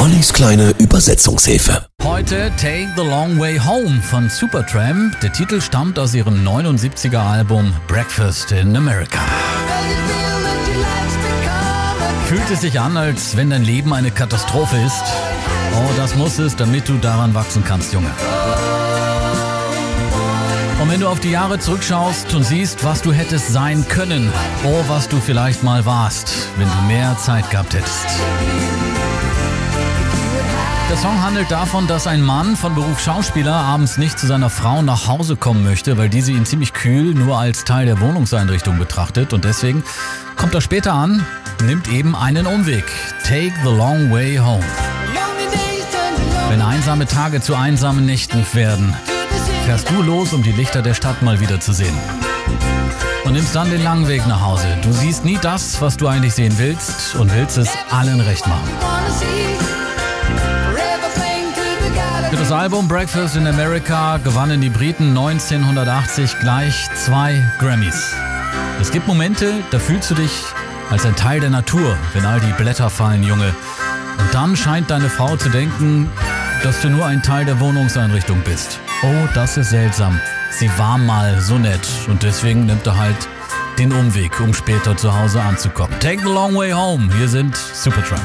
Ollis kleine Übersetzungshilfe. Heute Take the Long Way Home von Supertramp. Der Titel stammt aus ihrem 79er Album Breakfast in America. Fühlt es sich an, als wenn dein Leben eine Katastrophe ist? Oh, das muss es, damit du daran wachsen kannst, Junge. Und wenn du auf die Jahre zurückschaust und siehst, was du hättest sein können, oh, was du vielleicht mal warst, wenn du mehr Zeit gehabt hättest. Der Song handelt davon, dass ein Mann von Beruf Schauspieler abends nicht zu seiner Frau nach Hause kommen möchte, weil diese ihn ziemlich kühl nur als Teil der Wohnungseinrichtung betrachtet und deswegen kommt er später an, nimmt eben einen Umweg. Take the long way home. Wenn einsame Tage zu einsamen Nächten werden, fährst du los, um die Lichter der Stadt mal wieder zu sehen. Und nimmst dann den langen Weg nach Hause. Du siehst nie das, was du eigentlich sehen willst und willst es allen recht machen. Das Album Breakfast in America gewannen die Briten 1980 gleich zwei Grammys. Es gibt Momente, da fühlst du dich als ein Teil der Natur, wenn all die Blätter fallen, Junge. Und dann scheint deine Frau zu denken, dass du nur ein Teil der Wohnungseinrichtung bist. Oh, das ist seltsam. Sie war mal so nett und deswegen nimmt er halt den Umweg, um später zu Hause anzukommen. Take the long way home. Hier sind Supertramp.